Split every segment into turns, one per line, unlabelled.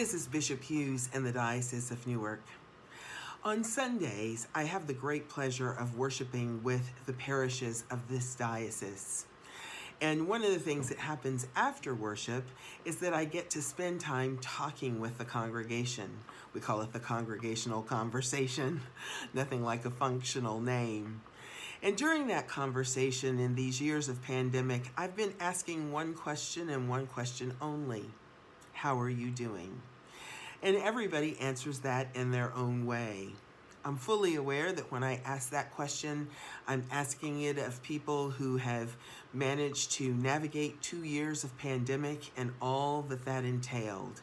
This is Bishop Hughes in the Diocese of Newark. On Sundays, I have the great pleasure of worshiping with the parishes of this diocese. And one of the things that happens after worship is that I get to spend time talking with the congregation. We call it the congregational conversation, nothing like a functional name. And during that conversation in these years of pandemic, I've been asking one question and one question only How are you doing? And everybody answers that in their own way. I'm fully aware that when I ask that question, I'm asking it of people who have managed to navigate two years of pandemic and all that that entailed.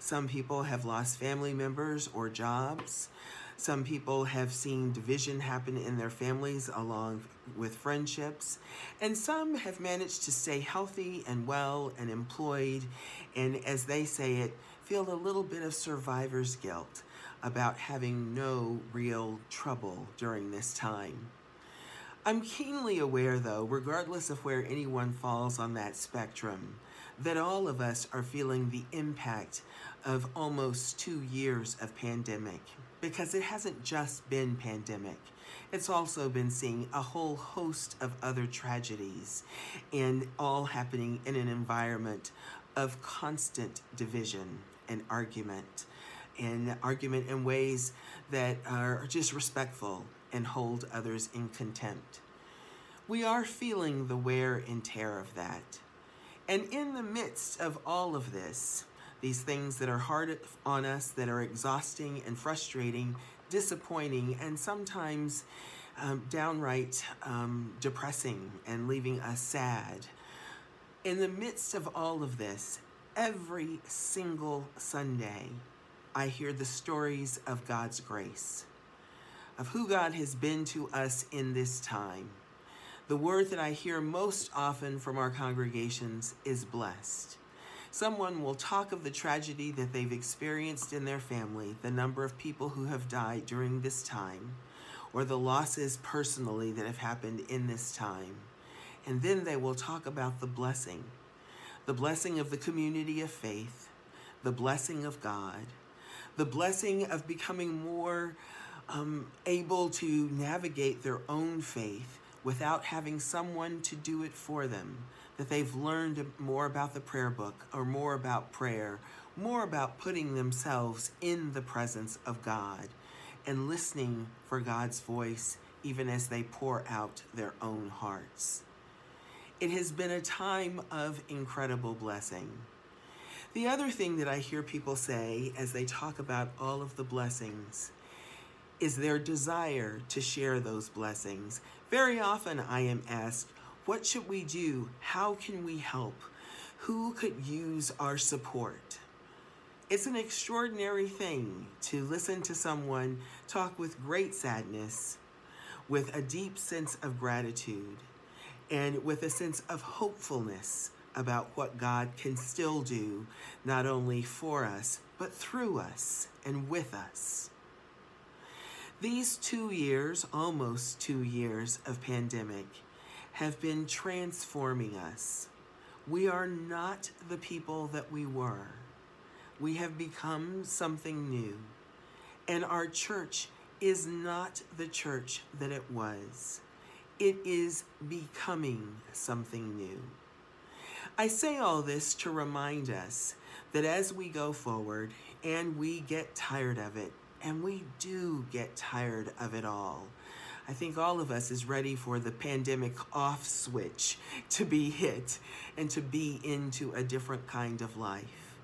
Some people have lost family members or jobs. Some people have seen division happen in their families along with friendships. And some have managed to stay healthy and well and employed. And as they say it, feel a little bit of survivor's guilt about having no real trouble during this time. I'm keenly aware, though, regardless of where anyone falls on that spectrum, that all of us are feeling the impact of almost two years of pandemic. Because it hasn't just been pandemic, it's also been seeing a whole host of other tragedies, and all happening in an environment of constant division and argument and argument in ways that are just respectful and hold others in contempt. We are feeling the wear and tear of that. And in the midst of all of this, these things that are hard on us, that are exhausting and frustrating, disappointing, and sometimes um, downright um, depressing and leaving us sad. In the midst of all of this, every single Sunday, I hear the stories of God's grace, of who God has been to us in this time. The word that I hear most often from our congregations is blessed. Someone will talk of the tragedy that they've experienced in their family, the number of people who have died during this time, or the losses personally that have happened in this time. And then they will talk about the blessing the blessing of the community of faith, the blessing of God, the blessing of becoming more um, able to navigate their own faith without having someone to do it for them. That they've learned more about the prayer book or more about prayer, more about putting themselves in the presence of God and listening for God's voice even as they pour out their own hearts. It has been a time of incredible blessing. The other thing that I hear people say as they talk about all of the blessings is their desire to share those blessings. Very often I am asked, What should we do? How can we help? Who could use our support? It's an extraordinary thing to listen to someone talk with great sadness, with a deep sense of gratitude, and with a sense of hopefulness about what God can still do, not only for us, but through us and with us. These two years, almost two years of pandemic, have been transforming us. We are not the people that we were. We have become something new. And our church is not the church that it was. It is becoming something new. I say all this to remind us that as we go forward and we get tired of it, and we do get tired of it all. I think all of us is ready for the pandemic off switch to be hit and to be into a different kind of life.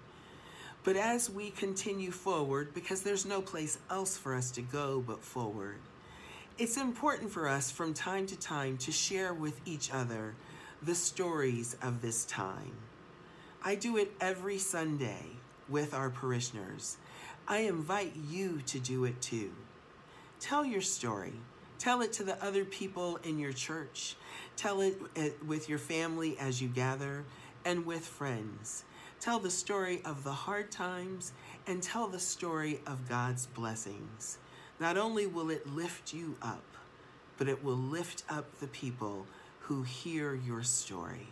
But as we continue forward, because there's no place else for us to go but forward, it's important for us from time to time to share with each other the stories of this time. I do it every Sunday with our parishioners. I invite you to do it too. Tell your story. Tell it to the other people in your church. Tell it eh, with your family as you gather and with friends. Tell the story of the hard times and tell the story of God's blessings. Not only will it lift you up, but it will lift up the people who hear your story.